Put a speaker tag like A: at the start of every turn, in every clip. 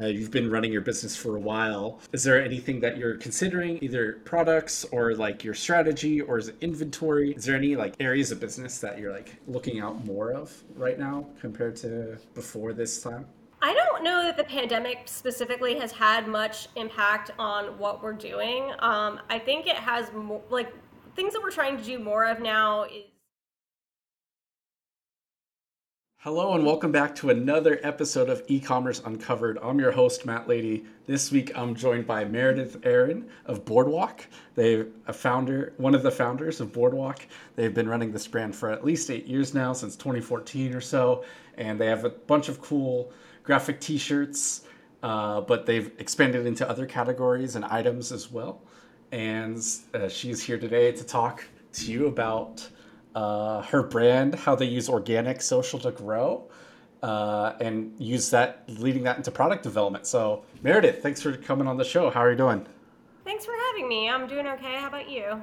A: Uh, you've been running your business for a while. Is there anything that you're considering, either products or like your strategy, or is it inventory? Is there any like areas of business that you're like looking out more of right now compared to before this time?
B: I don't know that the pandemic specifically has had much impact on what we're doing. Um, I think it has more, like things that we're trying to do more of now is
A: Hello and welcome back to another episode of E-commerce Uncovered. I'm your host Matt Lady. This week I'm joined by Meredith Erin of Boredwalk. They're a founder, one of the founders of Boredwalk. They've been running this brand for at least eight years now, since 2014 or so, and they have a bunch of cool graphic T-shirts. Uh, but they've expanded into other categories and items as well. And uh, she's here today to talk to you about uh, her brand, how they use organic social to grow, uh, and use that, leading that into product development. So, Meredith, thanks for coming on the show. How are you doing?
B: Thanks for having me. I'm doing okay. How about you?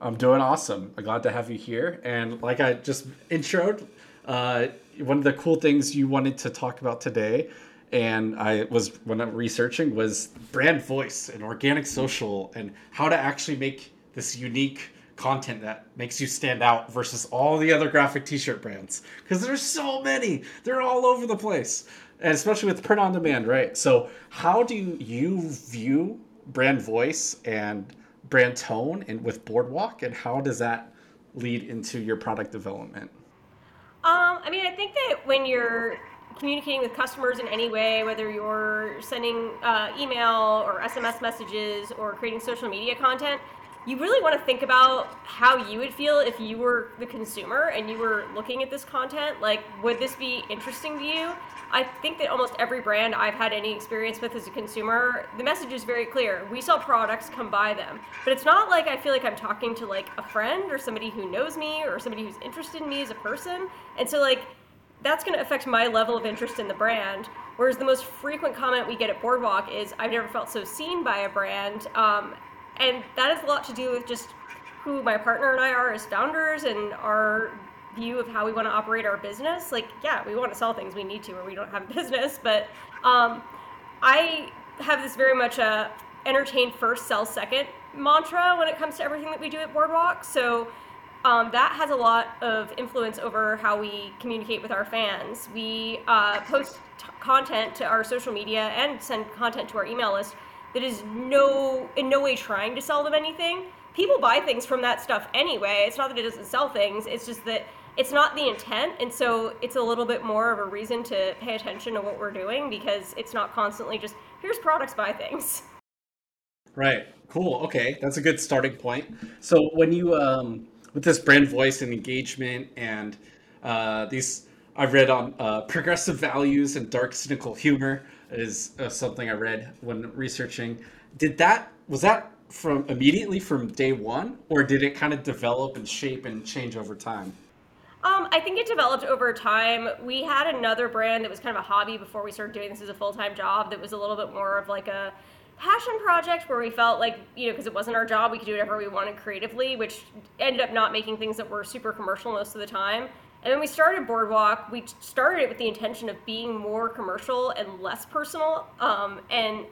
A: I'm doing awesome. I'm glad to have you here. And like I just introed, uh, one of the cool things you wanted to talk about today, and I was when I'm researching was brand voice and organic social and how to actually make this unique content that makes you stand out versus all the other graphic t-shirt brands. Because there's so many. They're all over the place. And especially with print on demand right? So how do you view brand voice and brand tone and with boredwalk and how does that lead into your product development?
B: Um, i mean i think that when you're communicating with customers in any way whether you're sending uh, email or sms messages or creating social media content you really want to think about how you would feel if you were the consumer and you were looking at this content. Like, would this be interesting to you? I think that almost every brand I've had any experience with as a consumer, the message is very clear. We sell products, come buy them. But it's not like I feel like I'm talking to like a friend or somebody who knows me or somebody who's interested in me as a person. And so like that's going to affect my level of interest in the brand. Whereas the most frequent comment we get at Boredwalk is, I've never felt so seen by a brand. Um, and that has a lot to do with just who my partner and I are as founders and our view of how we want to operate our business. Like, yeah, we want to sell things we need to, or we don't have a business. But um, I have this very much a entertain first, sell second mantra when it comes to everything that we do at Boredwalk. So um, that has a lot of influence over how we communicate with our fans. We uh, post t- content to our social media and send content to our email list that is no in no way trying to sell them anything. People buy things from that stuff anyway. It's not that it doesn't sell things. It's just that it's not the intent, and so it's a little bit more of a reason to pay attention to what we're doing because it's not constantly just here's products, buy things.
A: Right. Cool. Okay, that's a good starting point. So when you um, with this brand voice and engagement and uh, these I've read on uh, progressive values and dark cynical humor is uh, something I read when researching. Did that was that from immediately from day one, or did it kind of develop and shape and change over time?
B: Um, I think it developed over time. We had another brand that was kind of a hobby before we started doing this as a full time job. That was a little bit more of like a passion project where we felt like you know because it wasn't our job we could do whatever we wanted creatively which ended up not making things that were super commercial most of the time and when we started Boredwalk, we started it with the intention of being more commercial and less personal. Um, and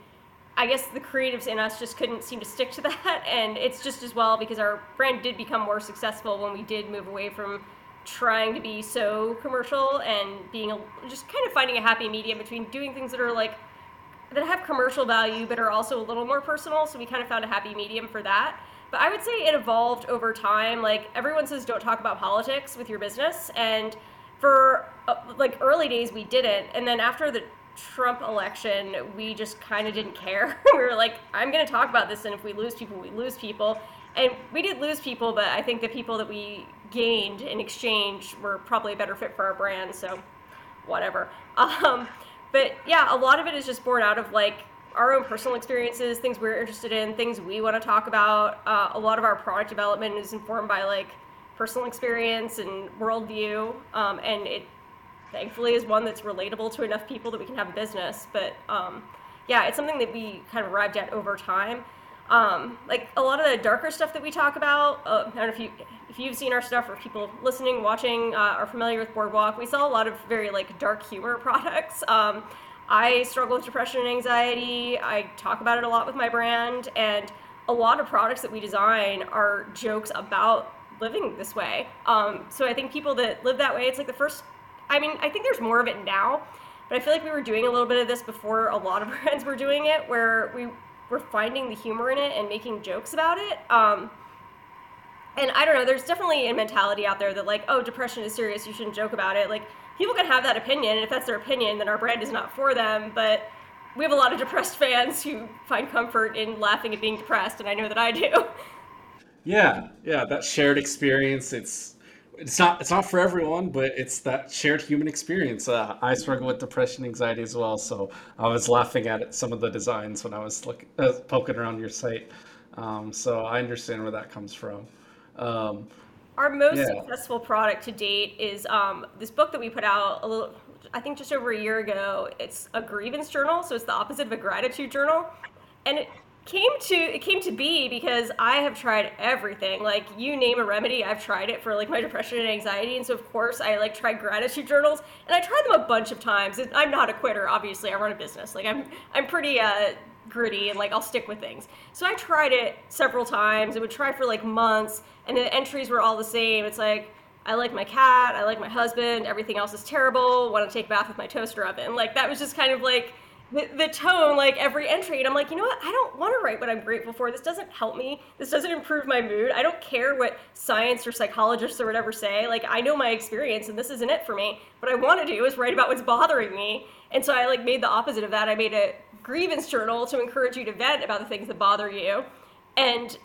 B: I guess the creatives in us just couldn't seem to stick to that. And it's just as well because our brand did become more successful when we did move away from trying to be so commercial and being a, just kind of finding a happy medium between doing things that are like that have commercial value but are also a little more personal. So we kind of found a happy medium for that. But I would say it evolved over time. Like everyone says, don't talk about politics with your business, and for uh, like early days we didn't, and then after the Trump election, we just kind of didn't care. we were like, I'm going to talk about this, and if we lose people, we lose people. And we did lose people, but I think the people that we gained in exchange were probably a better fit for our brand. So, whatever. Um, but yeah, a lot of it is just born out of like our own personal experiences, things we're interested in, things we want to talk about. Uh, a lot of our product development is informed by like personal experience and worldview, um, and it thankfully is one that's relatable to enough people that we can have a business. But um, yeah, it's something that we kind of arrived at over time. Um, like a lot of the darker stuff that we talk about. Uh, I don't know if you if you've seen our stuff or people listening, watching uh, are familiar with Boredwalk. We sell a lot of very like dark humor products. Um, I struggle with depression and anxiety. I talk about it a lot with my brand, and a lot of products that we design are jokes about living this way. Um, so I think people that live that way, it's like the first. I mean, I think there's more of it now, but I feel like we were doing a little bit of this before a lot of brands were doing it, where we were finding the humor in it and making jokes about it. Um, and I don't know, there's definitely a mentality out there that like, oh, depression is serious, you shouldn't joke about it. Like people can have that opinion, and if that's their opinion, then our brand is not for them. But we have a lot of depressed fans who find comfort in laughing at being depressed, and I know that I do.
A: Yeah, yeah, that shared experience. It's it's not it's not for everyone, but it's that shared human experience. Uh, I struggle with depression, anxiety as well, so I was laughing at some of the designs when I was looking, uh, poking around your site. Um, so I understand where that comes from. Um,
B: Our most yeah. successful product to date is um, this book that we put out a little, I think just over a year ago. It's a grievance journal, so it's the opposite of a gratitude journal, and it came to it came to be because I have tried everything. Like you name a remedy, I've tried it for like my depression and anxiety, and so of course I like tried gratitude journals, and I tried them a bunch of times. I'm not a quitter, obviously. I run a business. Like I'm I'm pretty uh gritty and like I'll stick with things. So I tried it several times. I would try for like months, and the entries were all the same. It's like I like my cat, I like my husband, everything else is terrible. Want to take a bath with my toaster oven? Like that was just kind of like the, the tone like every entry and i'm like you know what i don't want to write what i'm grateful for this doesn't help me this doesn't improve my mood i don't care what science or psychologists or whatever say like i know my experience and this isn't it for me what i want to do is write about what's bothering me and so i like made the opposite of that i made a grievance journal to encourage you to vent about the things that bother you. And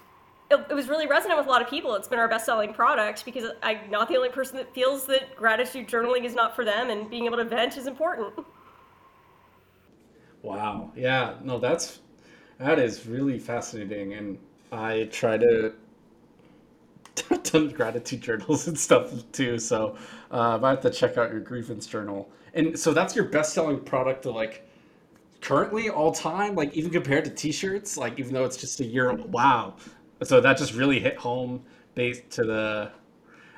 B: it, it was really resonant with a lot of people. It's been our best selling product because I'm not the only person that feels that gratitude journaling is not for them and being able to vent is important.
A: Wow. Yeah. No, that's that is really fascinating, and I try to done gratitude journals and stuff too. So uh, I might have to check out your grievance journal. And so that's your best selling product to like currently all time, like even compared to t-shirts, like even though it's just a year wow. So that just really hit home based to the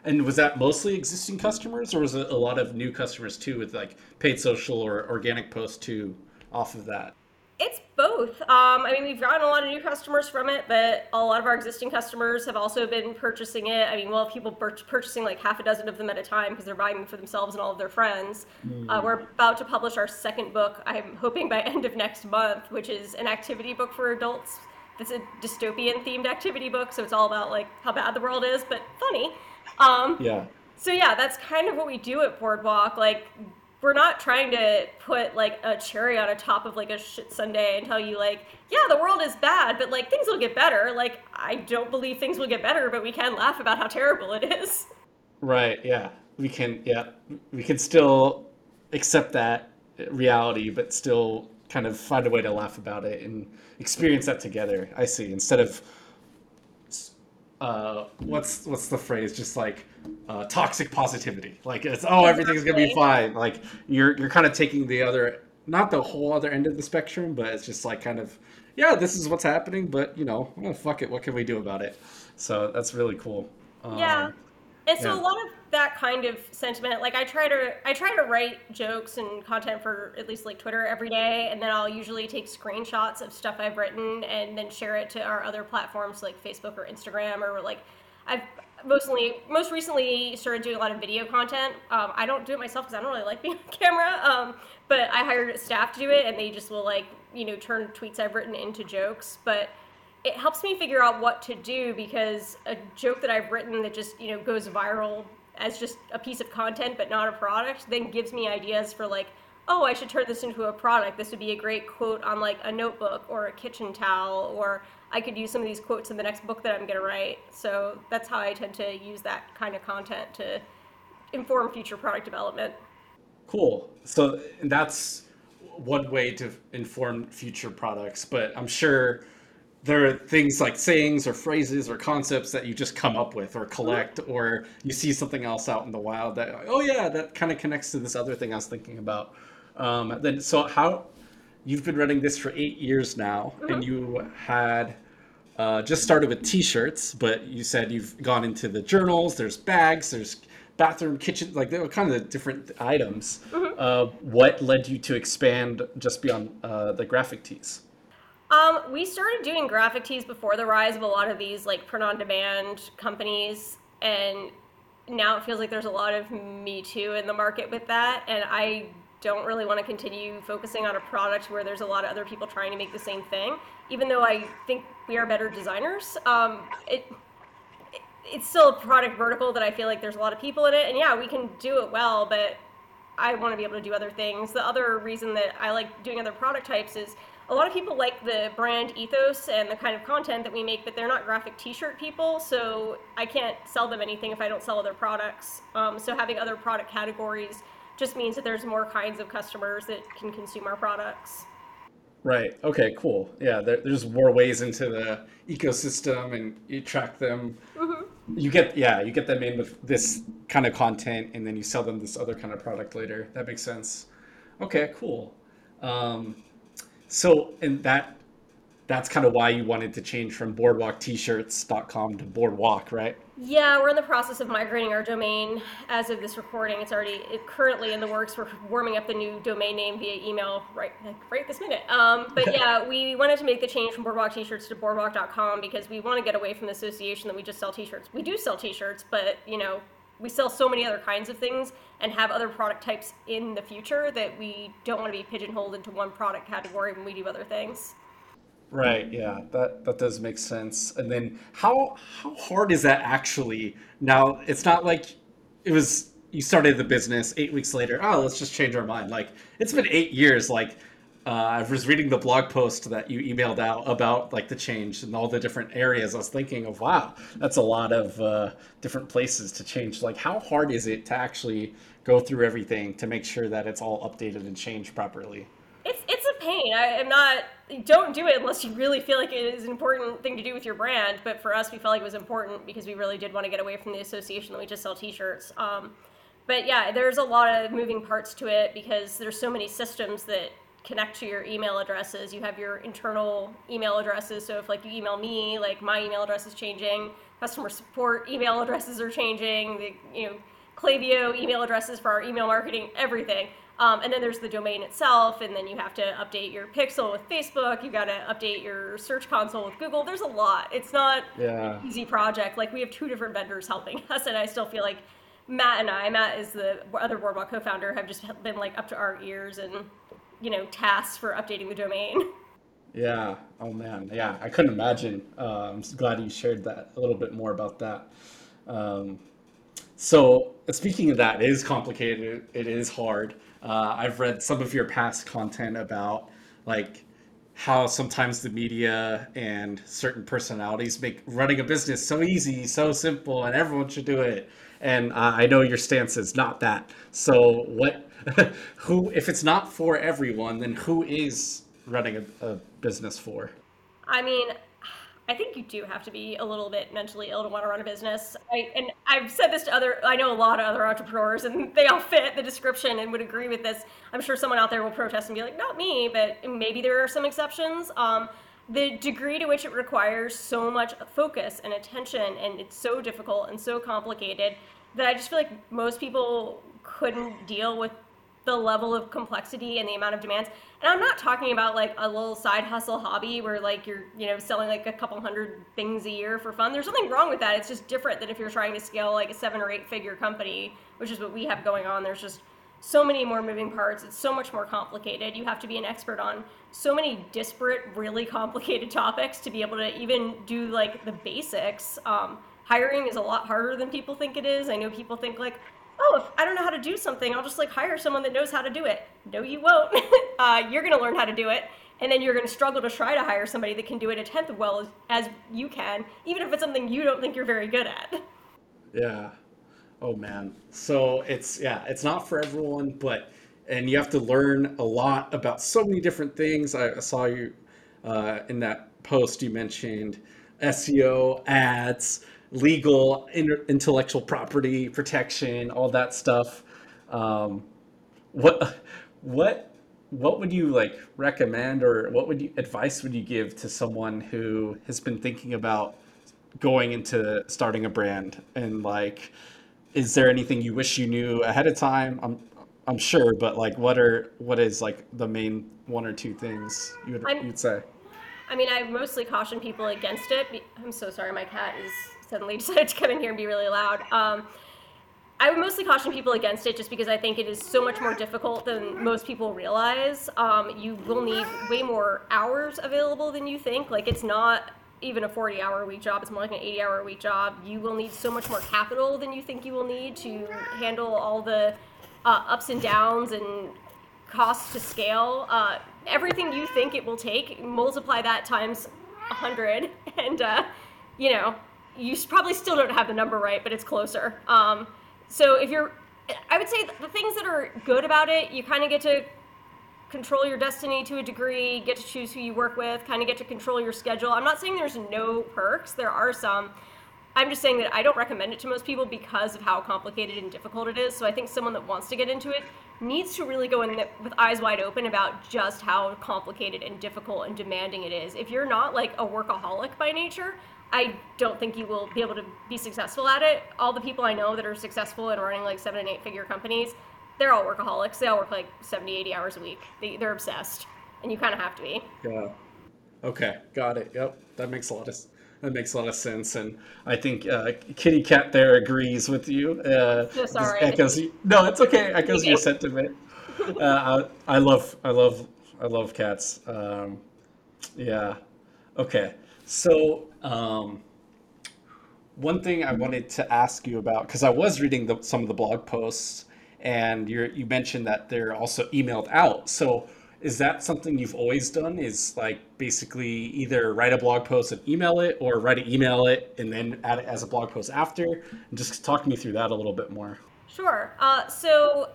A: and was that mostly existing customers or was it a lot of new customers too with like paid social or organic posts too off of that?
B: It's both. Um, I mean, we've gotten a lot of new customers from it, but a lot of our existing customers have also been purchasing it. I mean, well, people purchasing like half a dozen of them at a time because they're buying them for themselves and all of their friends. Mm. Uh, we're about to publish our second book. I'm hoping by end of next month, which is an activity book for adults. It's a dystopian themed activity book, so it's all about like how bad the world is, but funny. Um,
A: yeah.
B: So yeah, that's kind of what we do at Boredwalk. Like we're not trying to put like a cherry on a top of like a shit sundae and tell you like yeah the world is bad but like things will get better. Like i don't believe things will get better but we can laugh about how terrible it is.
A: Right yeah. We can yeah. We can still accept that reality but still kind of find a way to laugh about it and experience that together i see instead of uh, what's what's the phrase? Just like uh, toxic positivity. Like it's oh everything's gonna be fine. Like you're you're kind of taking the other not the whole other end of the spectrum, but it's just like kind of yeah this is what's happening, but you know oh, fuck it, what can we do about it? So that's really cool.
B: Um, yeah, and so yeah. a lot of that kind of sentiment. Like I try to I try to write jokes and content for at least like Twitter every day, and then I'll usually take screenshots of stuff I've written and then share it to our other platforms like Facebook or Instagram or like I've mostly most recently started doing a lot of video content. Um, I don't do it myself because I don't really like being on camera. Um, but I hired staff to do it, and they just will like you know turn tweets I've written into jokes. But it helps me figure out what to do because a joke that I've written that just you know goes viral as just a piece of content but not a product then gives me ideas for like oh i should turn this into a product. This would be a great quote on like a notebook or a kitchen towel or i could use some of these quotes in the next book that i'm going to write. So that's how i tend to use that kind of content to inform future product development.
A: Cool. So that's one way to inform future products but i'm sure there are things like sayings or phrases or concepts that you just come up with or collect or you see something else out in the wild that oh yeah that kind of connects to this other thing i was thinking about um, then so how you've been running this for eight years now mm-hmm. and you had uh, just started with t-shirts but you said you've gone into the journals there's bags there's bathroom, kitchen, like they were kind of the different items. Mm-hmm. Uh, what led you to expand just beyond uh, the graphic tees?
B: Um, we started doing graphic tees before the rise of a lot of these like print on demand companies, and now it feels like there's a lot of me too in the market with that, and I don't really want to continue focusing on a product where there's a lot of other people trying to make the same thing. Even though I think we are better designers, um, it, it it's still a product vertical that I feel like there's a lot of people in it, and yeah, we can do it well, but I want to be able to do other things. The other reason that I like doing other product types is a lot of people like the brand ethos and the kind of content that we make, but they're not graphic T-shirt people, so I can't sell them anything if I don't sell other products. Um, so having other product categories just means that there's more kinds of customers that can consume our products.
A: Right. Okay. Cool. Yeah. There, there's more ways into the ecosystem, and you track them. Mm-hmm. You get yeah, you get them in with this kind of content, and then you sell them this other kind of product later. That makes sense. Okay. Cool. Um, so, and that that's kind of why you wanted to change from boredwalkt-shirts.com to boredwalk, right?
B: Yeah, we're in the process of migrating our domain as of this recording. It's already it, currently in the works. We're warming up the new domain name via email right like, right this minute. Um, but yeah, we wanted to make the change from boredwalk t-shirts to boredwalk.com because we want to get away from the association that we just sell t-shirts. We do sell t-shirts, but you know, we sell so many other kinds of things and have other product types in the future that we don't want to be pigeonholed into one product category when we do other things.
A: Right. Yeah. That that does make sense. And then how how hard is that actually? Now it's not like it was you started the business eight weeks later. Oh, let's just change our mind. Like it's been eight years. Like uh, I was reading the blog post that you emailed out about like the change and all the different areas. I was thinking of wow, that's a lot of uh, different places to change. Like how hard is it to actually go through everything to make sure that it's all updated and changed properly?
B: It's it's a pain. I am not. Don't do it unless you really feel like it is an important thing to do with your brand. But for us, we felt like it was important because we really did want to get away from the association that we just sell T-shirts. Um, but yeah, there's a lot of moving parts to it because there's so many systems that connect to your email addresses. You have your internal email addresses. So if like you email me, like my email address is changing. Customer support email addresses are changing. The you know Klaviyo email addresses for our email marketing, everything. Um, and then there's the domain itself, and then you have to update your pixel with Facebook. You got to update your search console with Google. There's a lot. It's not yeah. an easy project. Like we have two different vendors helping us, and I still feel like Matt and I, Matt is the other Boredwalk co-founder, have just been like up to our ears and you know tasks for updating the domain.
A: Yeah. Oh man. Yeah. I couldn't imagine. Uh, I'm glad you shared that a little bit more about that. Um, so speaking of that, it is complicated. It is hard. Uh, I've read some of your past content about like how sometimes the media and certain personalities make running a business so easy, so simple, and everyone should do it. And uh, I know your stance is not that. So what? who? If it's not for everyone, then who is running a, a business for?
B: I mean, I think you do have to be a little bit mentally ill to want to run a business. I, and I've said this to other, I know a lot of other entrepreneurs, and they all fit the description and would agree with this. I'm sure someone out there will protest and be like, not me, but maybe there are some exceptions. Um, the degree to which it requires so much focus and attention, and it's so difficult and so complicated that I just feel like most people couldn't deal with the level of complexity and the amount of demands. And I'm not talking about like a little side hustle hobby where like you're, you know, selling like a couple hundred things a year for fun. There's nothing wrong with that. It's just different than if you're trying to scale like a seven or eight figure company, which is what we have going on. There's just so many more moving parts. It's so much more complicated. You have to be an expert on so many disparate, really complicated topics to be able to even do like the basics. Um, hiring is a lot harder than people think it is. I know people think like, oh, if I don't know how to do something, I'll just like hire someone that knows how to do it. No, you won't. uh, you're going to learn how to do it. And then you're going to struggle to try to hire somebody that can do it a tenth as well as, as you can, even if it's something you don't think you're very good at.
A: Yeah. Oh man. So it's yeah, it's not for everyone, but and you have to learn a lot about so many different things. I saw you uh, in that post you mentioned SEO, ads, legal intellectual property protection, all that stuff. Um, what what what would you like recommend or what would you advice would you give to someone who has been thinking about going into starting a brand and like is there anything you wish you knew ahead of time? I'm I'm sure, but like, what are what is like the main one or two things you would you'd say?
B: I mean, I mostly caution people against it. I'm so sorry, my cat is suddenly decided to come in here and be really loud. Um, I would mostly caution people against it just because I think it is so much more difficult than most people realize. Um, you will need way more hours available than you think. Like, it's not even a 40 hour a week job, it's more like an 80 hour a week job. You will need so much more capital than you think you will need to handle all the uh, ups and downs and costs to scale. Uh, everything you think it will take, multiply that times 100, and uh, you know, you probably still don't have the number right, but it's closer. Um, so if you're, I would say the things that are good about it, you kind of get to control your destiny to a degree, get to choose who you work with, kind of get to control your schedule. I'm not saying there's no perks, there are some. I'm just saying that I don't recommend it to most people because of how complicated and difficult it is. So I think someone that wants to get into it needs to really go in with eyes wide open about just how complicated and difficult and demanding it is. If you're not like a workaholic by nature, I don't think you will be able to be successful at it. All the people I know that are successful in running like seven and eight figure companies, they're all workaholics. They all work like 70, 80 hours a week. They, they're obsessed. And you kind of have to be.
A: Yeah. Okay, got it. Yep, that makes a lot of that makes a lot of sense, and I think uh, Kitty Cat there agrees with you. Uh, just
B: sorry.
A: Echoes. No, it's okay. Echoes your sentiment. Uh, I, I love, I love, I love cats. Um, yeah. Okay. So, um, one thing I wanted to ask you about because I was reading the, some of the blog posts, and you mentioned that they're also emailed out. So, is that something you've always done? Is like basically either write a blog post and email it, or write an email it and then add it as a blog post after? And just talk me through that a little bit more.
B: Sure. Uh, so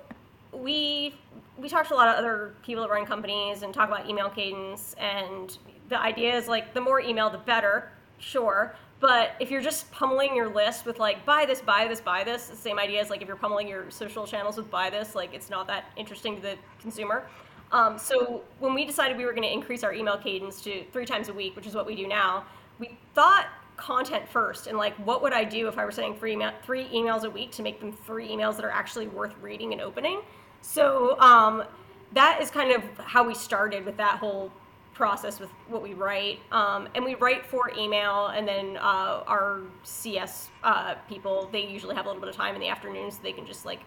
B: we we talked to a lot of other people that run companies and talk about email cadence, and the idea is like the more email, the better. Sure. But if you're just pummeling your list with like buy this, buy this, buy this, the same idea as like if you're pummeling your social channels with buy this, like it's not that interesting to the consumer. Um, so when we decided we were going to increase our email cadence to three times a week, which is what we do now, we thought content first and like what would I do if I were sending three, email, three emails a week to make them three emails that are actually worth reading and opening. So um, that is kind of how we started with that whole process with what we write. Um, and we write for email, and then uh, our CS uh, people, they usually have a little bit of time in the afternoon so they can just like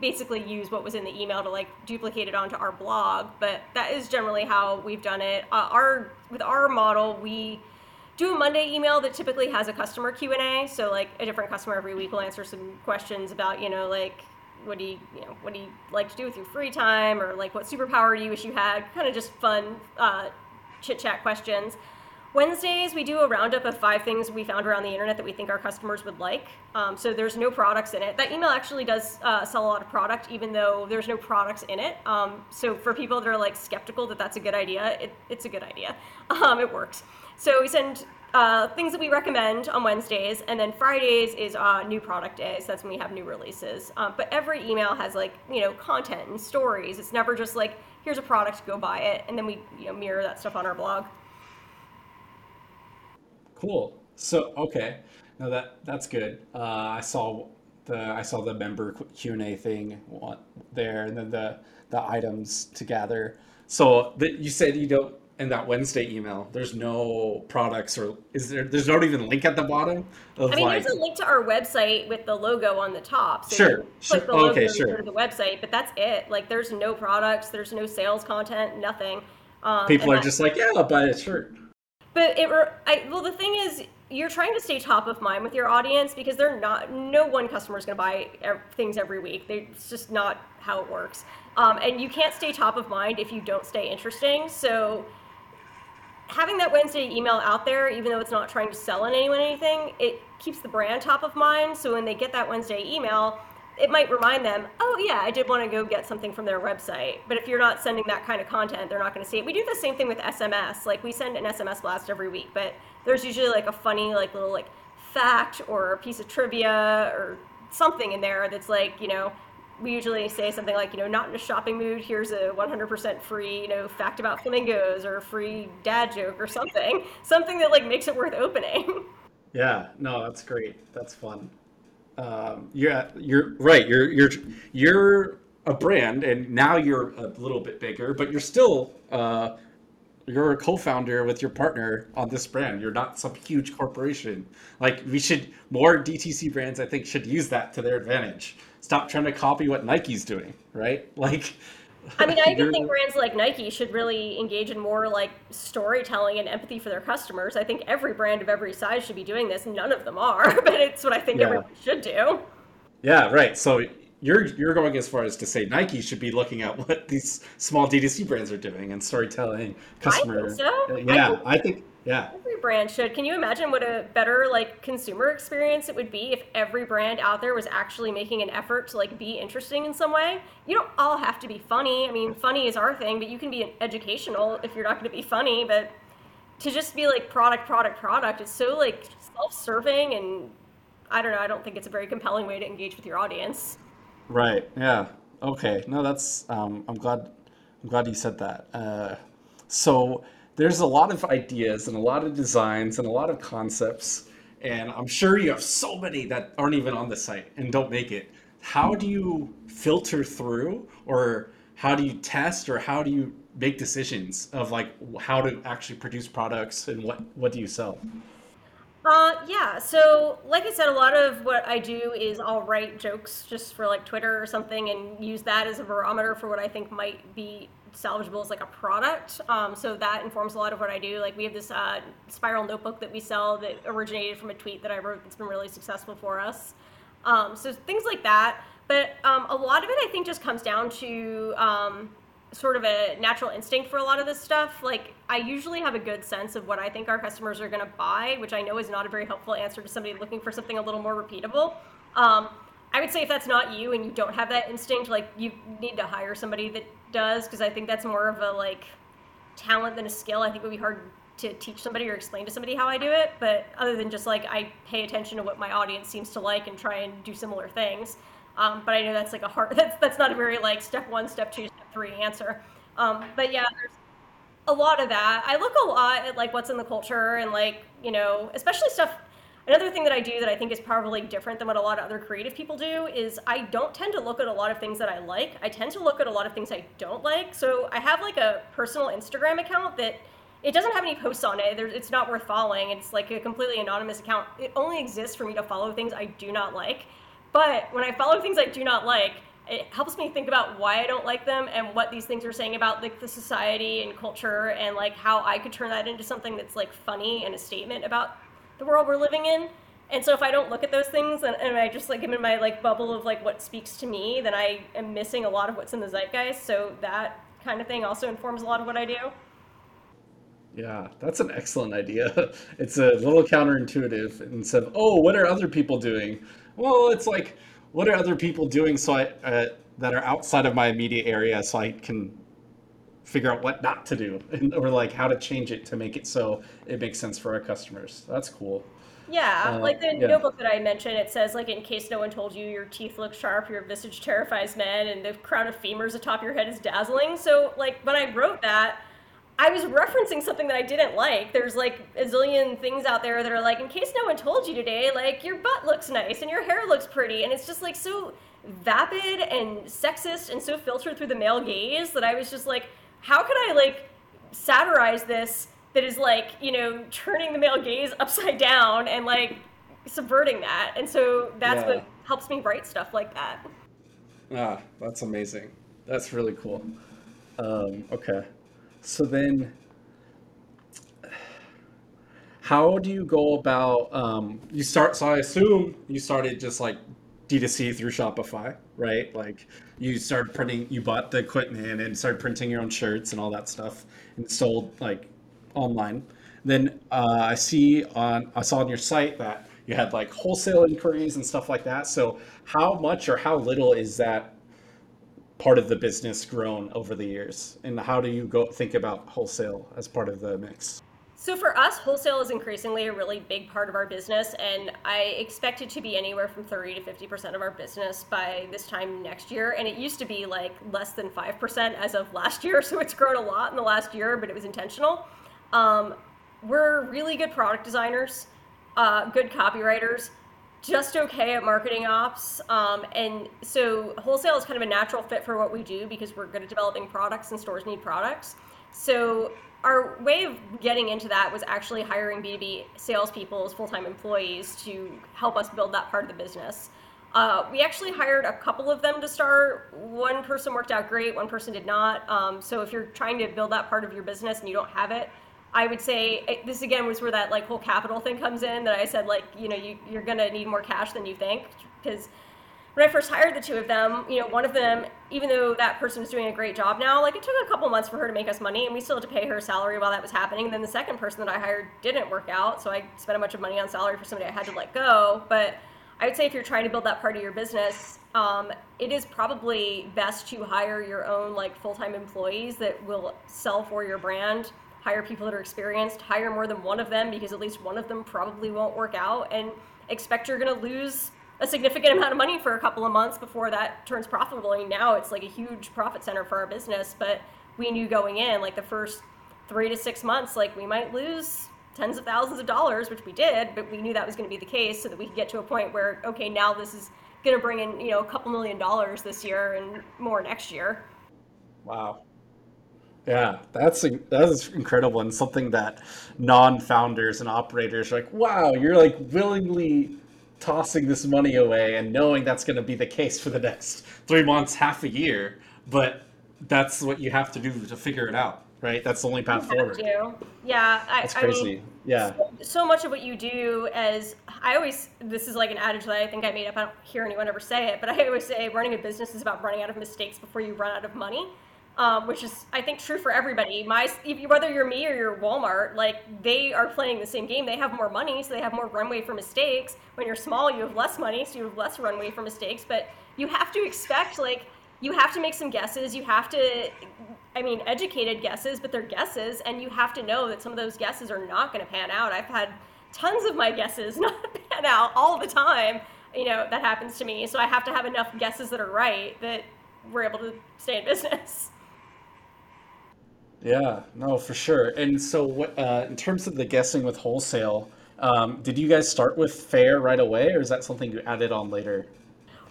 B: basically use what was in the email to like duplicate it onto our blog but that is generally how we've done it uh, our with our model we do a monday email that typically has a customer q&a so like a different customer every week will answer some questions about you know like what do you you know what do you like to do with your free time or like what superpower do you wish you had kind of just fun uh, chit chat questions Wednesdays, we do a roundup of five things we found around the internet that we think our customers would like. Um, so there's no products in it. That email actually does uh, sell a lot of product, even though there's no products in it. Um, so for people that are like skeptical that that's a good idea, it, it's a good idea. Um, it works. So we send uh, things that we recommend on Wednesdays, and then Fridays is uh, new product days. That's when we have new releases. Um, but every email has like you know content and stories. It's never just like here's a product, go buy it, and then we you know mirror that stuff on our blog.
A: Cool. So okay, now that that's good. Uh, I saw the I saw the member Q and A thing there, and then the the items to gather. So the, you said you don't in that Wednesday email. There's no products or is there? There's not even a link at the bottom of
B: I mean,
A: like.
B: there's a link to our website with the logo on the top. So
A: Sure, sure.
B: click the logo
A: Okay, sure.
B: to the website, but that's it. Like, there's no products, there's no sales content, nothing. Um,
A: People are just like, yeah, I'll buy a shirt.
B: But it, I, well, the thing is, you're trying to stay top of mind with your audience because they're not. No one customer is going to buy things every week. They, it's just not how it works. Um, and you can't stay top of mind if you don't stay interesting. So having that Wednesday email out there, even though it's not trying to sell on anyone anything, it keeps the brand top of mind. So when they get that Wednesday email, it might remind them, oh yeah, I did want to go get something from their website. But if you're not sending that kind of content, they're not going to see it. We do the same thing with SMS. Like we send an SMS blast every week, but there's usually like a funny like little like fact or a piece of trivia or something in there that's like you know we usually say something like, you know, not in a shopping mood. Here's a 100% free, you know, fact about flamingos or a free dad joke or something. Something that like makes it worth opening.
A: Yeah, no, that's great. That's fun. um, you're you're right. You're you're you're a brand, and now you're a little bit bigger, but you're still uh, you're a co-founder with your partner on this brand. You're not some huge corporation. Like we should more DTC brands, I think, should use that to their advantage. Stop trying to copy what Nike's doing, right? Like
B: I mean, I even think brands like Nike should really engage in more like storytelling and empathy for their customers. I think every brand of every size should be doing this. None of them are, but it's what I think yeah. everyone should do.
A: Yeah, right. So you're you're going as far as to say Nike should be looking at what these small D2C brands are doing and storytelling, customer.
B: I think so.
A: Yeah, I think, I think yeah.
B: Every brand should. Can you imagine what a better like consumer experience it would be if every brand out there was actually making an effort to like be interesting in some way? You don't all have to be funny. I mean, funny is our thing, but you can be educational if you're not going to be funny, but to just be like product product product is so like self-serving and I don't know, I don't think it's a very compelling way to engage with your audience.
A: Right. Yeah. Okay. No, that's um I'm glad I'm glad you said that. Uh so there's a lot of ideas and a lot of designs and a lot of concepts and i'm sure you have so many that aren't even on the site and don't make it how do you filter through or how do you test or how do you make decisions of like how to actually produce products and what what do you sell
B: uh, yeah. So, like I said, a lot of what I do is I'll write jokes just for like Twitter or something and use that as a barometer for what I think might be salvageable as like a product. Um, so that informs a lot of what I do. Like we have this uh, spiral notebook that we sell that originated from a tweet that I wrote that's been really successful for us. Um, so things like that. But um, a lot of it, I think, just comes down to um, sort of a natural instinct for a lot of this stuff. Like I usually have a good sense of what I think our customers are going to buy, which I know is not a very helpful answer to somebody looking for something a little more repeatable. Um, I would say if that's not you and you don't have that instinct, like you need to hire somebody that does, because I think that's more of a like talent than a skill. I think it would be hard to teach somebody or explain to somebody how I do it. But other than just like I pay attention to what my audience seems to like and try and do similar things. Um, but I know that's like a hard. That's that's not a very like step one, step two, step three answer. Um, but yeah, there's a lot of that. I look a lot at like what's in the culture and like you know, especially stuff Another thing that I do that I think is probably different than what a lot of other creative people do is I don't tend to look at a lot of things that I like. I tend to look at a lot of things I don't like. So I have like a personal Instagram account that it doesn't have any posts on it. it's not worth following. It's like a completely anonymous account. It only exists for me to follow things I do not like. But when I follow things I do not like, it helps me think about why I don't like them and what these things are saying about like the society and culture and like how I could turn that into something that's like funny and a statement about the world we're living in. And so if I don't look at those things and, and I just like am in my like bubble of like what speaks to me, then I am missing a lot of what's in the zeitgeist. So that kind of thing also informs a lot of what I do.
A: Yeah, that's an excellent idea. It's a little counterintuitive instead of, oh, what are other people doing? Well, it's like, what are other people doing so I, uh, that are outside of my immediate area so I can figure out what not to do and, or like how to change it to make it so it makes sense for our customers. That's cool.
B: Yeah, uh, like the yeah. notebook that I mentioned, it says like in case no one told you your teeth look sharp, your visage terrifies men, and the crown of femurs atop your head is dazzling. So like when I wrote that, I was referencing something that I didn't like. There's like a zillion things out there that are like, in case no one told you today, like your butt looks nice and your hair looks pretty, and it's just like so vapid and sexist and so filtered through the male gaze that I was just like how can I like satirize this that is like, you know, turning the male gaze upside down and like subverting that. And so that's yeah. what helps me write stuff like that.
A: Ah, that's amazing. That's really cool. Um, okay. So then how do you go about um, you start so i assume you started just like d2c through shopify right? Like you started printing you bought the equipment and started printing your own shirts and all that stuff and sold like online. Then uh, i see on i saw on your site that you had like wholesale inquiries and stuff like that. So how much or how little is that part of the business grown over the years? And how do you go think about wholesale as part of the mix
B: so for us, wholesale is increasingly a really big part of our business, and I expect it to be anywhere from 30 to 50% of our business by this time next year. And it used to be like less than 5% as of last year, so it's grown a lot in the last year, but it was intentional. Um, we're really good product designers, uh, good copywriters, just okay at marketing ops. Um, and so wholesale is kind of a natural fit for what we do because we're good at developing products and stores need products. So our way of getting into that was actually hiring B2B salespeople as full time employees to help us build that part of the business. Uh, we actually hired a couple of them to start. One person worked out great, one person did not. Um, so if you're trying to build that part of your business and you don't have it, I would say eh, this again was where that like whole capital thing comes in. That I said like you know you, you're gonna need more cash than you think because when I first hired the two of them, you know, one of them, even though that person was doing a great job now, like it took a couple months for her to make us money, and we still had to pay her salary while that was happening. And then the second person that I hired didn't work out, so I spent a bunch of money on salary for somebody I had to let go. But I would say if you're trying to build that part of your business, um, it is probably best to hire your own like full-time employees that will sell for your brand. Hire people that are experienced. Hire more than one of them because at least one of them probably won't work out, and expect you're going to lose a significant amount of money for a couple of months before that turns profitable. Mean, now it's like a huge profit center for our business, but we knew going in, like the first three to six months, like we might lose tens of thousands of dollars, which we did, but we knew that was going to be the case so that we could get to a point where, okay, now this is going to bring in, you know, a couple million dollars this year and more next year.
A: Wow. Yeah, that's that is incredible and something that non-founders and operators are like, wow, you're like willingly tossing this money away and knowing that's going to be the case for the next three months, half a year. But that's what you have to do to figure it out right? That's the only path forward.
B: To. Yeah,
A: I, that's crazy. I mean, yeah.
B: So, so, much of what you do as I always this is like an adage that I think I made up. I don't hear anyone ever say it, but I always say running a business is about running out of mistakes before you run out of money. Um, which is I think true for everybody. My whether you're me or you're Walmart, like they are playing the same game. They have more money, so they have more runway for mistakes. When you're small, you have less money, so you have less runway for mistakes. But you have to expect like you have to make some guesses. You have to I mean, educated guesses, but they're guesses, and you have to know that some of those guesses are not going to pan out. I've had tons of my guesses not pan out all the time. You know, that happens to me. So I have to have enough guesses that are right that we're able to stay in business.
A: Yeah, no, for sure. And so, what uh, in terms of the guessing with wholesale, um, did you guys start with Faire right away, or is that something you added on later?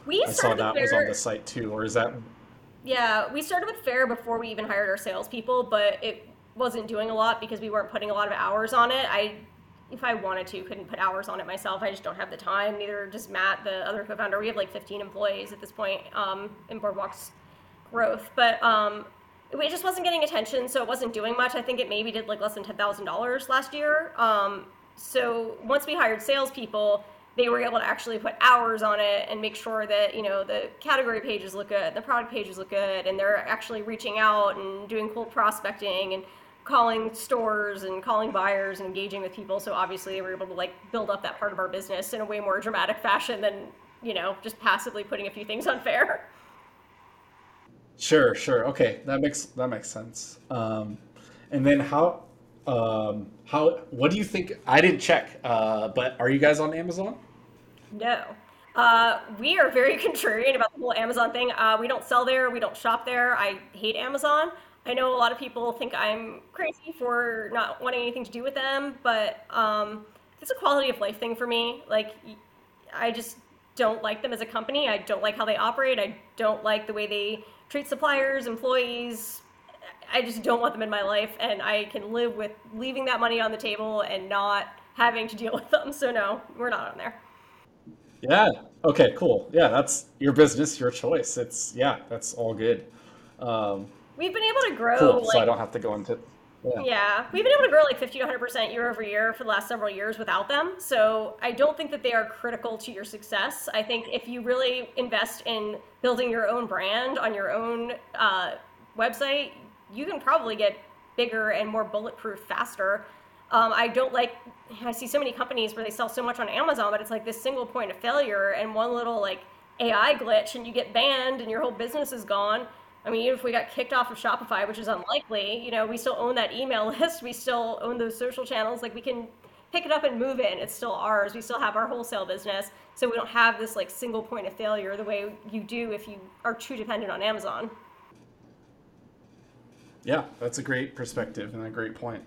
B: We
A: I saw that Faire... was on the site too, or is that
B: yeah, we started with Faire before we even hired our salespeople, but it wasn't doing a lot because we weren't putting a lot of hours on it. I, if I wanted to, couldn't put hours on it myself. I just don't have the time. Neither does Matt, the other co-founder. We have like 15 employees at this point um, in Boredwalk's growth, but um, it just wasn't getting attention, so it wasn't doing much. I think it maybe did like less than ten thousand dollars last year. Um, so once we hired salespeople they were able to actually put hours on it and make sure that you know the category pages look good the product pages look good and they're actually reaching out and doing cold prospecting and calling stores and calling buyers and engaging with people so obviously they were able to like build up that part of our business in a way more dramatic fashion than you know just passively putting a few things on Faire
A: sure sure okay that makes that makes sense um, and then how um, how? What do you think? I didn't check, uh, but are you guys on Amazon?
B: No. Uh, we are very contrarian about the whole Amazon thing. Uh, we don't sell there. We don't shop there. I hate Amazon. I know a lot of people think I'm crazy for not wanting anything to do with them, but um, it's a quality of life thing for me. Like, I just don't like them as a company. I don't like how they operate. I don't like the way they treat suppliers, employees, I just don't want them in my life, and I can live with leaving that money on the table and not having to deal with them. So no, we're not on there.
A: Yeah. Okay. Cool. Yeah, that's your business, your choice. It's yeah, that's all good. Um,
B: We've been able to grow.
A: Cool. Like, so I don't have to go into.
B: Yeah. yeah, we've been able to grow like 50 to 100% year over year for the last several years without them. So I don't think that they are critical to your success. I think if you really invest in building your own brand on your own uh, website, you can probably get bigger and more bulletproof faster. Um, I don't like, I see so many companies where they sell so much on Amazon, but it's like this single point of failure and one little like AI glitch and you get banned and your whole business is gone. I mean, even if we got kicked off of Shopify, which is unlikely, you know, we still own that email list. We still own those social channels. Like we can pick it up and move it. It's still ours. We still have our wholesale business. So we don't have this like single point of failure the way you do if you are too dependent on Amazon.
A: Yeah, that's a great perspective and a great point.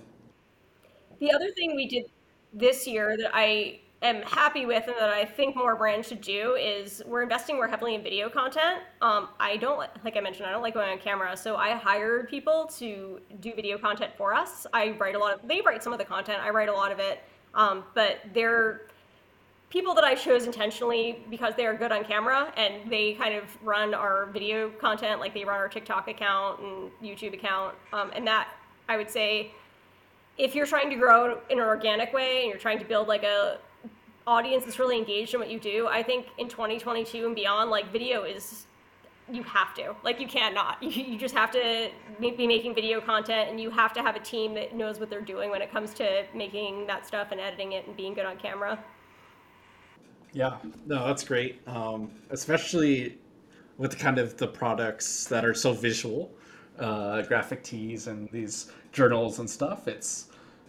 B: The other thing we did this year that I am happy with and that I think more brands should do is we're investing more heavily in video content. Um, I don't like I mentioned I don't like going on camera, so I hired people to do video content for us. I write a lot of they write some of the content. I write a lot of it, um, but they're people that I chose intentionally because they are good on camera and they kind of run our video content, like they run our TikTok account and YouTube account, um, and that I would say if you're trying to grow in an organic way and you're trying to build like a audience that's really engaged in what you do, I think in 2022 and beyond, like video is you have to. Like you can't not. You, you just have to be making video content and you have to have a team that knows what they're doing when it comes to making that stuff and editing it and being good on camera.
A: Yeah. No that's great. Um, especially with the kind of the products that are so visual uh, graphic tees and these journals and stuff it's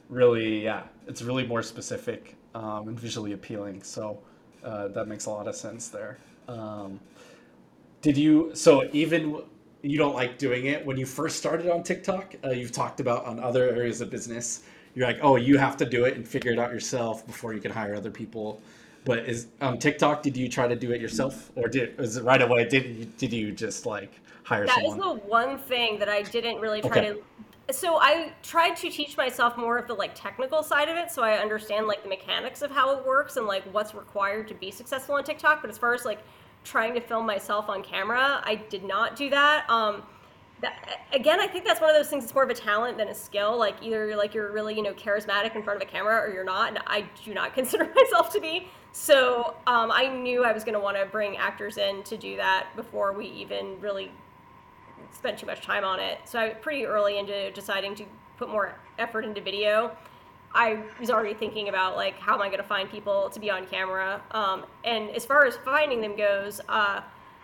A: really yeah it's really more specific um, and visually appealing. So uh, that makes a lot of sense there. Um, did you? So even you don't like doing it when you first started on TikTok. Uh, you've talked about on other areas of business. You're like, oh, you have to do it and figure it out yourself before you can hire other people. But is on TikTok? Did you try to do it yourself, or did was it right away? Did you, did you just like hire
B: that
A: someone?
B: That is the one thing that I didn't really try okay. to so I tried to teach myself more of the like technical side of it so I understand like the mechanics of how it works and like what's required to be successful on TikTok. But as far as like trying to film myself on camera, I did not do that. Um, that, again, I think that's one of those things. It's more of a talent than a skill. Like either you're like you're really you know charismatic in front of a camera or you're not, and I do not consider myself to be. So um, I knew I was going to want to bring actors in to do that before we even really spent too much time on it. So I pretty early into deciding to put more effort into video. I was already thinking about like how am I going to find people to be on camera. Um, and as far as finding them goes, uh,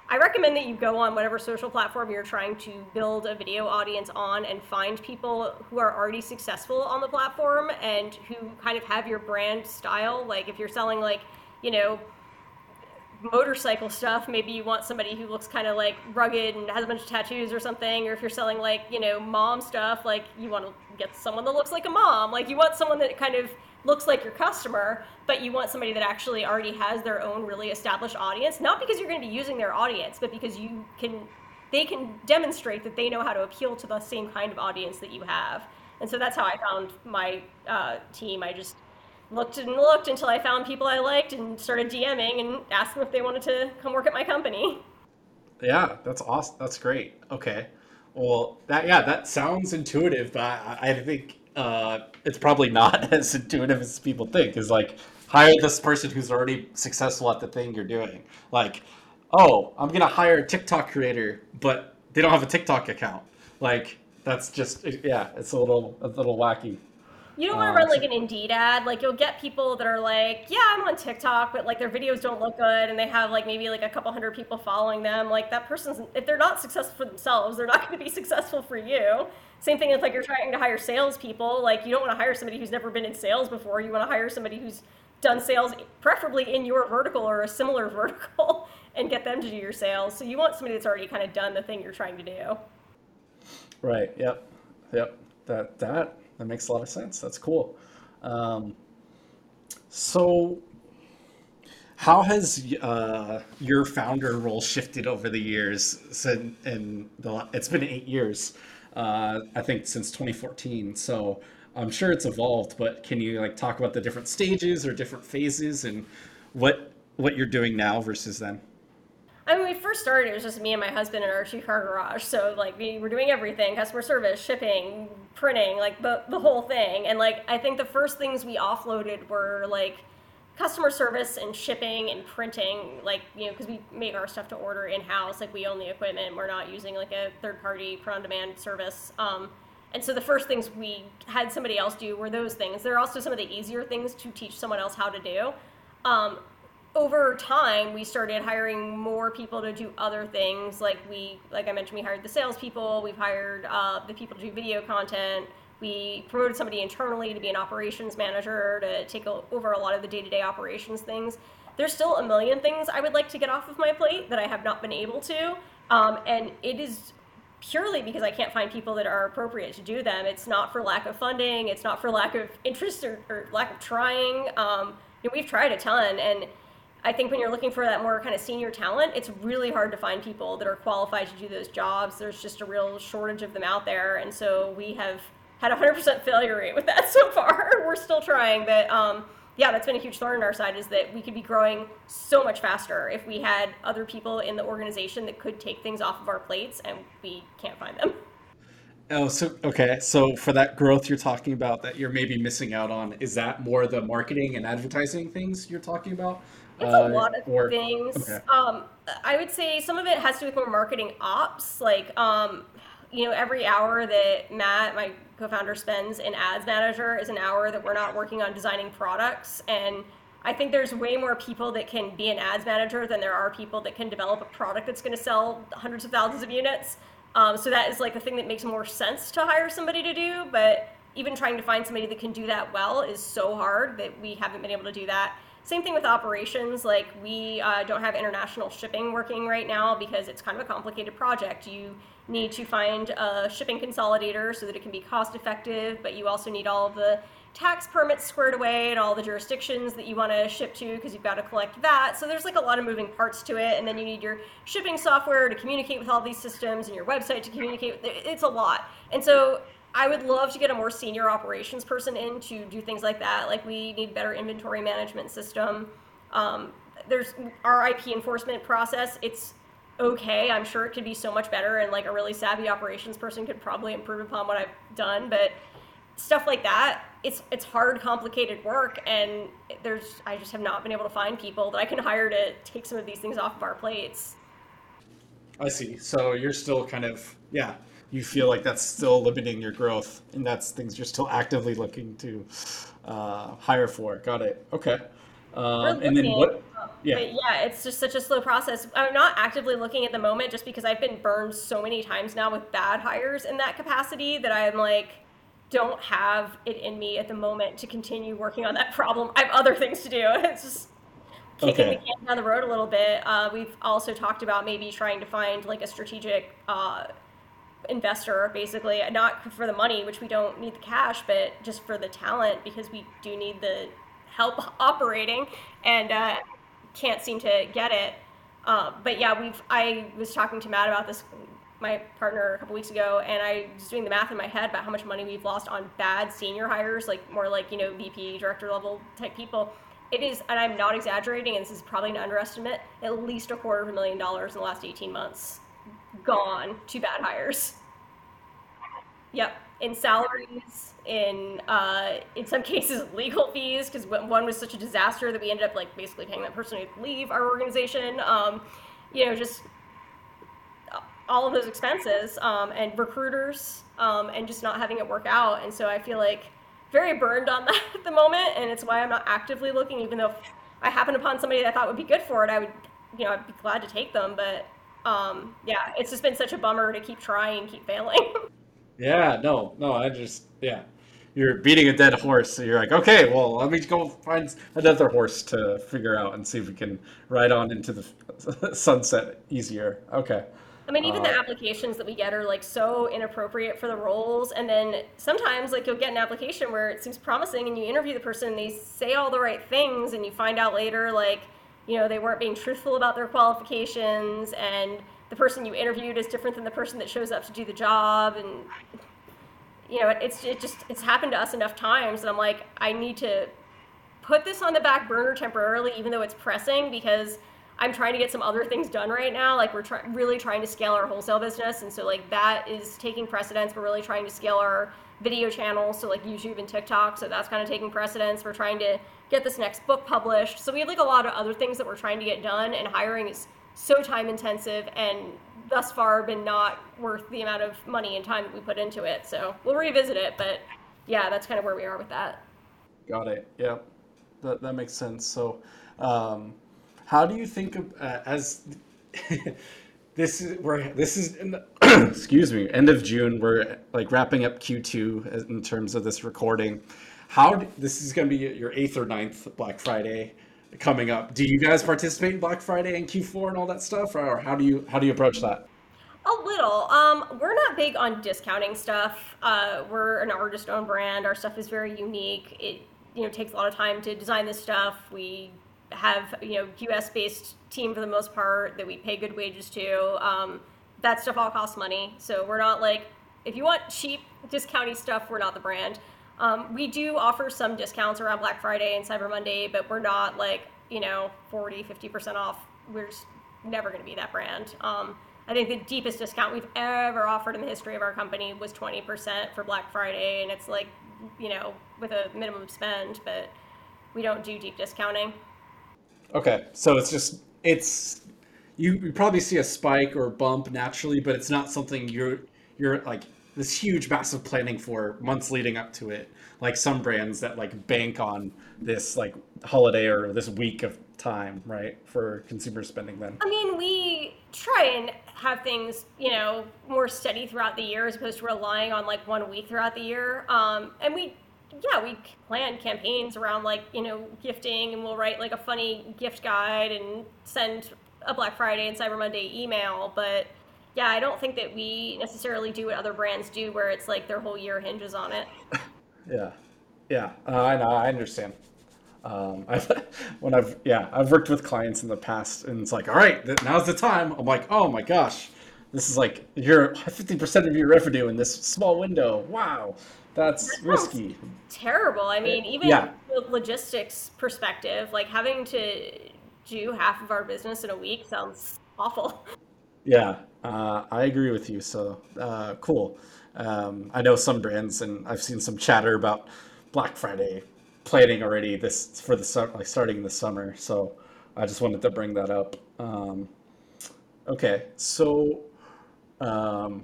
B: I recommend that you go on whatever social platform you're trying to build a video audience on and find people who are already successful on the platform and who kind of have your brand style. Like if you're selling like, you know, motorcycle stuff, maybe you want somebody who looks kind of like rugged and has a bunch of tattoos or something. Or if you're selling like, you know, mom stuff, like you want to get someone that looks like a mom. Like you want someone that kind of looks like your customer, but you want somebody that actually already has their own really established audience. Not because you're going to be using their audience, but because you can, they can demonstrate that they know how to appeal to the same kind of audience that you have. And so that's how I found my uh, team. I just looked and looked until I found people I liked and started DMing and asked them if they wanted to come work at my company.
A: Yeah, that's awesome. That's great. Okay. Well, that yeah, that sounds intuitive, but I, I think uh, it's probably not as intuitive as people think. Is like hire this person who's already successful at the thing you're doing. Like, oh, I'm gonna hire a TikTok creator, but they don't have a TikTok account. Like, that's just yeah, it's a little a little wacky.
B: You don't want to oh, run like an Indeed ad. Like you'll get people that are like, yeah, I'm on TikTok, but like their videos don't look good, and they have like maybe like a couple hundred people following them. Like that person's, if they're not successful for themselves, they're not going to be successful for you. Same thing if like you're trying to hire salespeople. Like you don't want to hire somebody who's never been in sales before. You want to hire somebody who's done sales, preferably in your vertical or a similar vertical, and get them to do your sales. So you want somebody that's already kind of done the thing you're trying to do.
A: Right. Yep. Yep. That that that makes a lot of sense. That's cool. Um, so, how has uh, your founder role shifted over the years? Since in the it's been eight years, uh, I think since 2014. So I'm sure it's evolved. But can you like talk about the different stages or different phases and what what you're doing now versus then?
B: I mean, we first started, it was just me and my husband in our two car garage. So, like, we were doing everything customer service, shipping, printing, like, the, the whole thing. And, like, I think the first things we offloaded were, like, customer service and shipping and printing, like, you know, because we make our stuff to order in house. Like, we own the equipment. We're not using, like, a third party print on demand service. Um, and so the first things we had somebody else do were those things. They're also some of the easier things to teach someone else how to do. Um, over time we started hiring more people to do other things like we like i mentioned we hired the salespeople we've hired uh, the people to do video content we promoted somebody internally to be an operations manager to take over a lot of the day-to-day operations things there's still a million things i would like to get off of my plate that i have not been able to um, and it is purely because I can't find people that are appropriate to do them. It's not for lack of funding. It's not for lack of interest or, or lack of trying. Um, you know, we've tried a ton, and I think when you're looking for that more kind of senior talent, it's really hard to find people that are qualified to do those jobs. There's just a real shortage of them out there, and so we have had a 100% failure rate with that so far. We're still trying, but um, yeah, that's been a huge thorn in our side is that we could be growing so much faster if we had other people in the organization that could take things off of our plates, and we can't find them.
A: Oh, so okay. So for that growth you're talking about that you're maybe missing out on, is that more the marketing and advertising things you're talking about?
B: It's a uh, lot of or, things. Okay. Um, I would say some of it has to do with more marketing ops. Like, um, you know, every hour that Matt, my co-founder, spends in Ads Manager is an hour that we're not working on designing products. And I think there's way more people that can be an Ads Manager than there are people that can develop a product that's going to sell hundreds of thousands of units. Um, so that is like the thing that makes more sense to hire somebody to do. But even trying to find somebody that can do that well is so hard that we haven't been able to do that. Same thing with operations. Like we uh, don't have international shipping working right now because it's kind of a complicated project. You need to find a shipping consolidator so that it can be cost effective, but you also need all of the tax permits squared away and all the jurisdictions that you want to ship to because you've got to collect that. So there's like a lot of moving parts to it. And then you need your shipping software to communicate with all these systems and your website to communicate. It's a lot. And so I would love to get a more senior operations person in to do things like that. Like we need better inventory management system. Um, there's our IP enforcement process. It's okay. I'm sure it could be so much better, and like a really savvy operations person could probably improve upon what I've done. But stuff like that, it's it's hard, complicated work, and there's I just have not been able to find people that I can hire to take some of these things off of our plates.
A: I see. So you're still kind of yeah. You feel like that's still limiting your growth, and that's things you're still actively looking to uh, hire for. Got it. Okay. Um, and then what?
B: Yeah. But yeah, it's just such a slow process. I'm not actively looking at the moment just because I've been burned so many times now with bad hires in that capacity that I'm like, don't have it in me at the moment to continue working on that problem. I have other things to do. It's just kicking okay. the can down the road a little bit. Uh, we've also talked about maybe trying to find like a strategic uh, investor, basically, not for the money, which we don't need the cash, but just for the talent because we do need the help operating and uh, can't seem to get it. Uh, but yeah, we've. I was talking to Matt about this, my partner, a couple weeks ago, and I was doing the math in my head about how much money we've lost on bad senior hires, like more like you know VP, director level type people. It is, and I'm not exaggerating, and this is probably an underestimate. At least a quarter of a million dollars in the last 18 months gone to bad hires. Yep, in salaries, in uh, in some cases legal fees, because one was such a disaster that we ended up like basically paying that person to leave our organization. Um, you know, just all of those expenses um, and recruiters um, and just not having it work out. And so I feel like very burned on that at the moment, and it's why I'm not actively looking. Even though if I happen upon somebody that I thought would be good for it, I would, you know, I'd be glad to take them. But um, yeah, it's just been such a bummer to keep trying, keep failing.
A: Yeah, no, no, I just yeah. You're beating a dead horse, so you're like, okay, well, let me go find another horse to figure out and see if we can ride on into the sunset easier. Okay.
B: I mean, even uh, the applications that we get are like so inappropriate for the roles. And then sometimes, like, you'll get an application where it seems promising and you interview the person and they say all the right things, and you find out later, like, you know, they weren't being truthful about their qualifications and the person you interviewed is different than the person that shows up to do the job and you know it's it just it's happened to us enough times and i'm like i need to put this on the back burner temporarily even though it's pressing because i'm trying to get some other things done right now. Like we're try- really trying to scale our wholesale business and so like that is taking precedence. We're really trying to scale our video channels so like youtube and tiktok so that's kind of taking precedence we're trying to get this next book published so we have like a lot of other things that we're trying to get done and hiring is so time intensive and thus far been not worth the amount of money and time that we put into it. So we'll revisit it, but yeah, that's kind of where we are with that.
A: Got it. Yeah, that that makes sense. So, um, how do you think of uh, as this is we're this is excuse me end of June we're like wrapping up Q2 in terms of this recording. How this is going to be your eighth or ninth Black Friday coming up. Do you guys participate in Black Friday and Q4 and all that stuff, or how do you how do you approach that?
B: A little. Um, we're not big on discounting stuff. Uh, we're an artist-owned brand. Our stuff is very unique. It you know takes a lot of time to design this stuff. We have you know U.S.-based team for the most part that we pay good wages to. Um, that stuff all costs money, so we're not like if you want cheap discounty stuff, we're not the brand. Um, we do offer some discounts around Black Friday and Cyber Monday, but we're not like you know 40, 50% off. We're just never going to be that brand. Um, I think the deepest discount we've ever offered in the history of our company was 20% for Black Friday, and it's like, you know, with a minimum spend, but we don't do deep discounting.
A: Okay, so it's just it's you, you probably see a spike or bump naturally, but it's not something you're you're like this huge massive planning for months leading up to it. Like some brands that like bank on this like holiday or this week of time right for consumer spending then.
B: I mean we try and have things you know more steady throughout the year as opposed to relying on like one week throughout the year. Um, and we yeah we plan campaigns around like you know gifting and we'll write like a funny gift guide and send a black friday and cyber monday email but yeah, I don't think that we necessarily do what other brands do, where it's like their whole year hinges on it.
A: yeah, yeah, uh, I know, I understand. Um, I've, when I've yeah, I've worked with clients in the past, and it's like, all right, now's the time. I'm like, oh my gosh, this is like you're 50 percent of your revenue in this small window. Wow, that's that risky.
B: Terrible. I mean, even yeah. logistics perspective, like having to do half of our business in a week sounds awful.
A: Yeah, uh, I agree with you. So uh, cool. Um, I know some brands, and I've seen some chatter about Black Friday planning already this for the like starting in the summer. So I just wanted to bring that up. Um, okay, so um,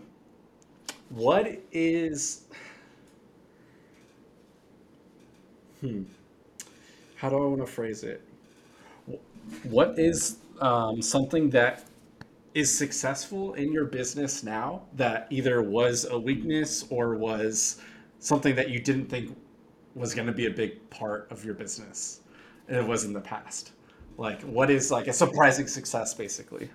A: what is hmm how do I want to phrase it? What is um, something that is successful in your business now that either was a weakness or was something that you didn't think was going to be a big part of your business and it was in the past like what is like a surprising success basically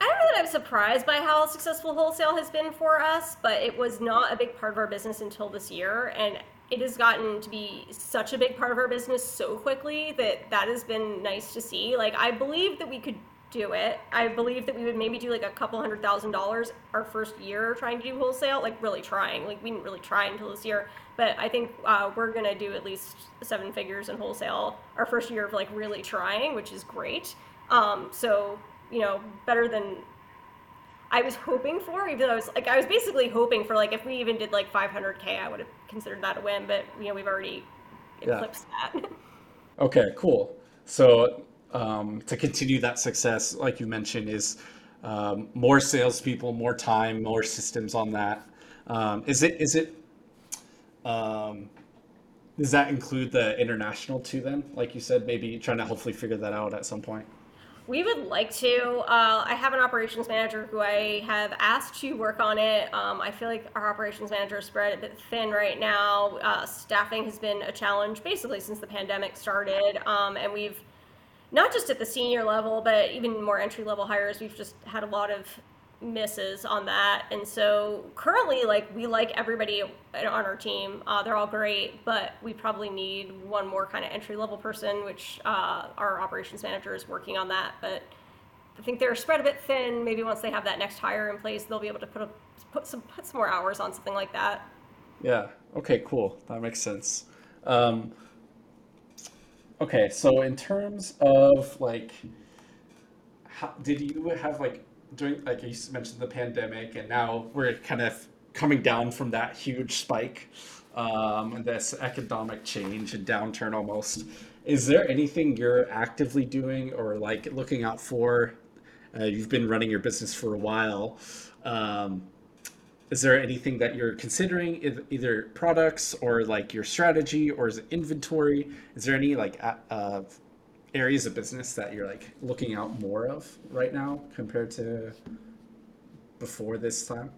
B: I don't know that I'm surprised by how successful wholesale has been for us, but it was not a big part of our business until this year. And it has gotten to be such a big part of our business so quickly that that has been nice to see. Like, I believe that we could do it. I believe that we would maybe do like a couple hundred thousand dollars our first year trying to do wholesale, like really trying. Like we didn't really try until this year, but I think uh, we're gonna do at least seven figures in wholesale our first year of like really trying, which is great. Um, so you know, better than I was hoping for. Even though I was like, I was basically hoping for like if we even did like 500k, I would have considered that a win. But you know, we've already eclipsed yeah. that.
A: okay, cool. So um, to continue that success, like you mentioned, is um, more salespeople, more time, more systems on that. Um, is it is it um, does that include the international too? Then, like you said, maybe trying to hopefully figure that out at some point.
B: We would like to. Uh, I have an operations manager who I have asked to work on it. Um, I feel like our operations manager is spread a bit thin right now. Uh, staffing has been a challenge basically since the pandemic started, um, and we've not just at the senior level, but even more entry level hires. We've just had a lot of misses on that. And so currently, like, we like everybody on our team. Uh, they're all great, but we probably need one more kind of entry level person, which uh, our operations manager is working on that. But I think they're spread a bit thin. Maybe once they have that next hire in place, they'll be able to put a, put some put some more hours on something like that.
A: Yeah. Okay. Cool. That makes sense. Um, Okay, so in terms of like, how, did you have like during like you mentioned the pandemic, and now we're kind of coming down from that huge spike, um, and this economic change and downturn almost. Is there anything you're actively doing or like looking out for? Uh, you've been running your business for a while. Um, is there anything that you're considering either products or like your strategy or is it inventory is there any like uh, areas of business that you're like looking out more of right now compared to before this time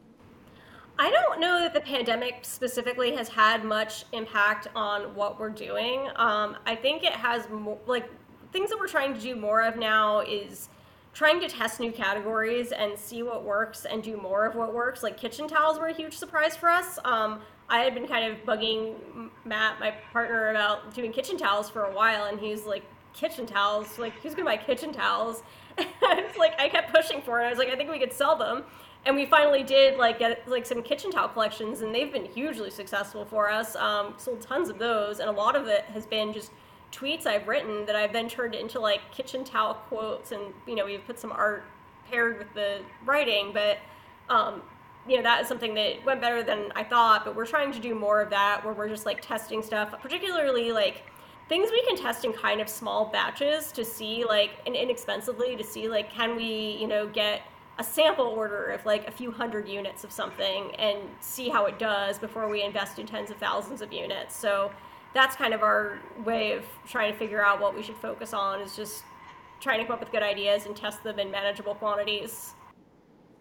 B: I don't know that the pandemic specifically has had much impact on what we're doing. Um, I think it has more, like things that we're trying to do more of now is trying to test new categories and see what works and do more of what works. Like kitchen towels were a huge surprise for us. Um, I had been kind of bugging Matt, my partner, about doing kitchen towels for a while, and he's like, kitchen towels? Like, who's gonna buy kitchen towels? And like I kept pushing for it. I was like, I think we could sell them. And we finally did like get like some kitchen towel collections, and they've been hugely successful for us. Um, sold tons of those, and a lot of it has been just tweets I've written that I've then turned into like kitchen towel quotes, and you know we've put some art paired with the writing, but um, you know that is something that went better than I thought. But we're trying to do more of that, where we're just like testing stuff, particularly like things we can test in kind of small batches to see like and inexpensively to see like can we you know get a sample order of like a few hundred units of something and see how it does before we invest in tens of thousands of units. So that's kind of our way of trying to figure out what we should focus on is just trying to come up with good ideas and test them in manageable quantities.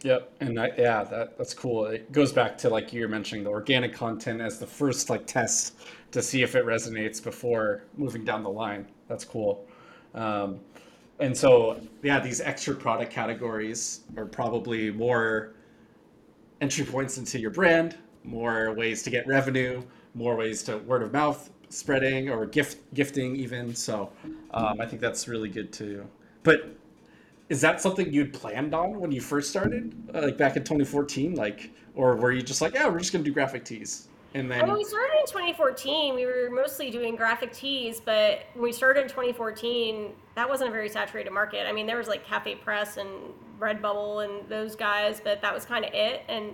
A: Yep, and I, yeah, that that's cool. It goes back to like you were mentioning the organic content as the first like test to see if it resonates before moving down the line. That's cool. Um, and so yeah, these extra product categories are probably more entry points into your brand, more ways to get revenue, more ways to word of mouth spreading or gift gifting even. So um, I think that's really good too. But is that something you'd planned on when you first started, uh, like back in 2014? Like, or were you just like, yeah, we're just gonna do graphic tees? And then
B: when we started in 2014, we were mostly doing graphic tees, but when we started in 2014, that wasn't a very saturated market. I mean, there was like CafePress and Redbubble and those guys, but that was kind of it. And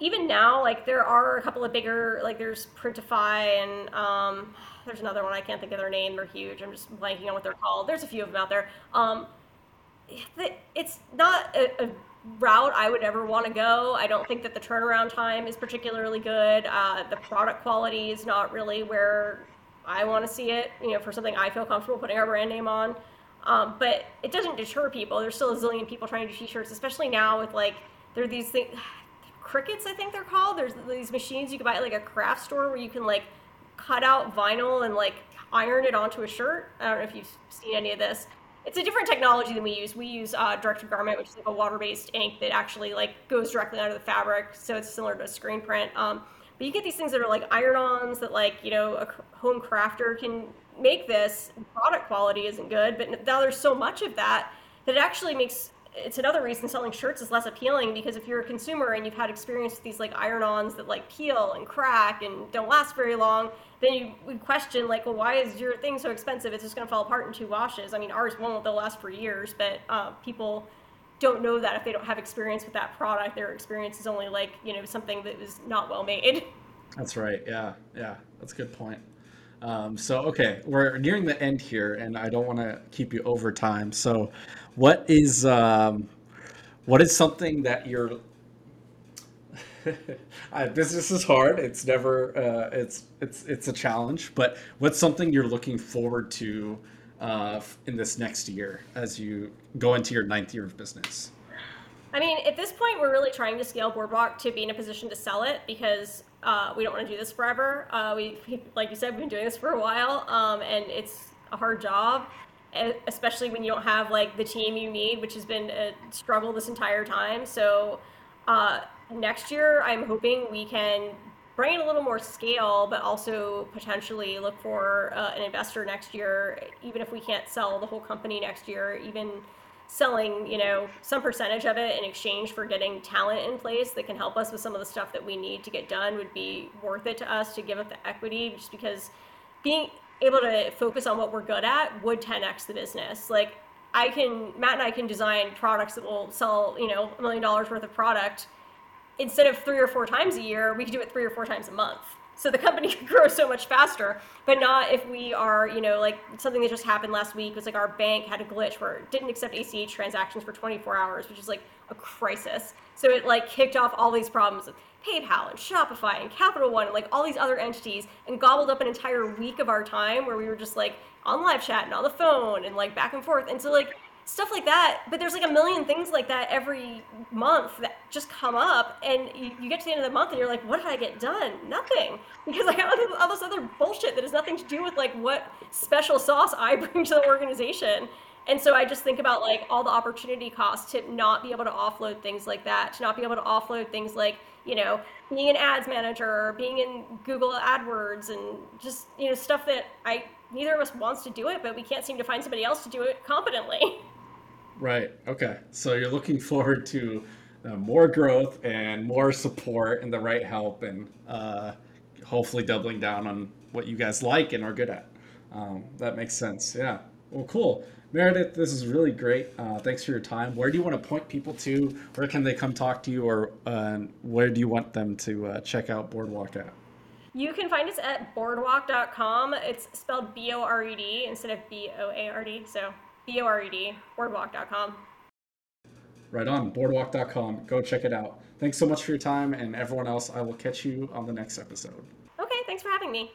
B: even now, like there are a couple of bigger, like there's Printify and um, there's another one I can't think of their name. They're huge. I'm just blanking on what they're called. There's a few of them out there. Um, it's not a, a, route I would ever want to go. I don't think that the turnaround time is particularly good. Uh, the product quality is not really where I want to see it. You know, for something I feel comfortable putting our brand name on. Um, but it doesn't deter people. There's still a zillion people trying to do t-shirts, especially now with like there are these things, Cricuts I think they're called. There's these machines you can buy at like a craft store where you can like cut out vinyl and like iron it onto a shirt. I don't know if you've seen any of this it's a different technology than we use. We use uh, direct garment, which is like a water-based ink that actually like goes directly onto the fabric, so it's similar to a screen print. Um, but you get these things that are like iron-ons that like you know a home crafter can make. This product quality isn't good, but now there's so much of that that it actually makes it's another reason selling shirts is less appealing because if you're a consumer and you've had experience with these like iron-ons that like peel and crack and don't last very long, then you would question like, well, why is your thing so expensive? It's just going to fall apart in two washes. I mean, ours won't; they'll last for years. But uh, people don't know that if they don't have experience with that product, their experience is only like you know something that was not well made.
A: That's right. Yeah, yeah, that's a good point. Um, so okay, we're nearing the end here, and I don't want to keep you over time. So, what is um, what is something that you're I, this is hard. It's never uh, it's it's it's a challenge. But what's something you're looking forward to uh, in this next year as you go into your ninth year of business?
B: I mean, at this point, we're really trying to scale Boredwalk to be in a position to sell it because uh, we don't want to do this forever. Uh, we, like you said, we've been doing this for a while, um, and it's a hard job, especially when you don't have like the team you need, which has been a struggle this entire time. So uh, next year, I'm hoping we can bring in a little more scale, but also potentially look for uh, an investor next year, even if we can't sell the whole company next year, even selling, you know, some percentage of it in exchange for getting talent in place that can help us with some of the stuff that we need to get done would be worth it to us to give up the equity just because being able to focus on what we're good at would 10x the business. Like I can Matt and I can design products that will sell, you know, a million dollars worth of product instead of three or four times a year, we could do it three or four times a month. So the company could grow so much faster, but not if we are, you know, like something that just happened last week was like our bank had a glitch where it didn't accept ACH transactions for 24 hours, which is like a crisis. So it like kicked off all these problems of PayPal and Shopify and Capital One and like all these other entities and gobbled up an entire week of our time where we were just like on live chat and on the phone and like back and forth. And so like stuff like that. But there's like a million things like that every month that just come up, and you, you, get to the end of the month and you're like, what did I get done? Nothing, because I have all this other bullshit that has nothing to do with like what special sauce I bring to the organization. And so I just think about like all the opportunity costs to not be able to offload things like that, to not be able to offload things like, you know, being an ads manager or being in Google AdWords and just, you know, stuff that I neither of us wants to do it, but we can't seem to find somebody else to do it competently.
A: Right. Okay. So you're looking forward to uh, more growth and more support and the right help and uh, hopefully doubling down on what you guys like and are good at. Um, that makes sense. Yeah. Well, cool. Meredith, this is really great. Uh, thanks for your time. Where do you want to point people to? Where can they come talk to you, or uh, where do you want them to uh, check out Boredwalk at?
B: You can find us at boredwalk.com. It's spelled B O R E D instead of B O A R D. So B O R E D, boredwalk.com.
A: Right on, boredwalk.com. Go check it out. Thanks so much for your time, and everyone else, I will catch you on the next episode.
B: Okay, thanks for having me.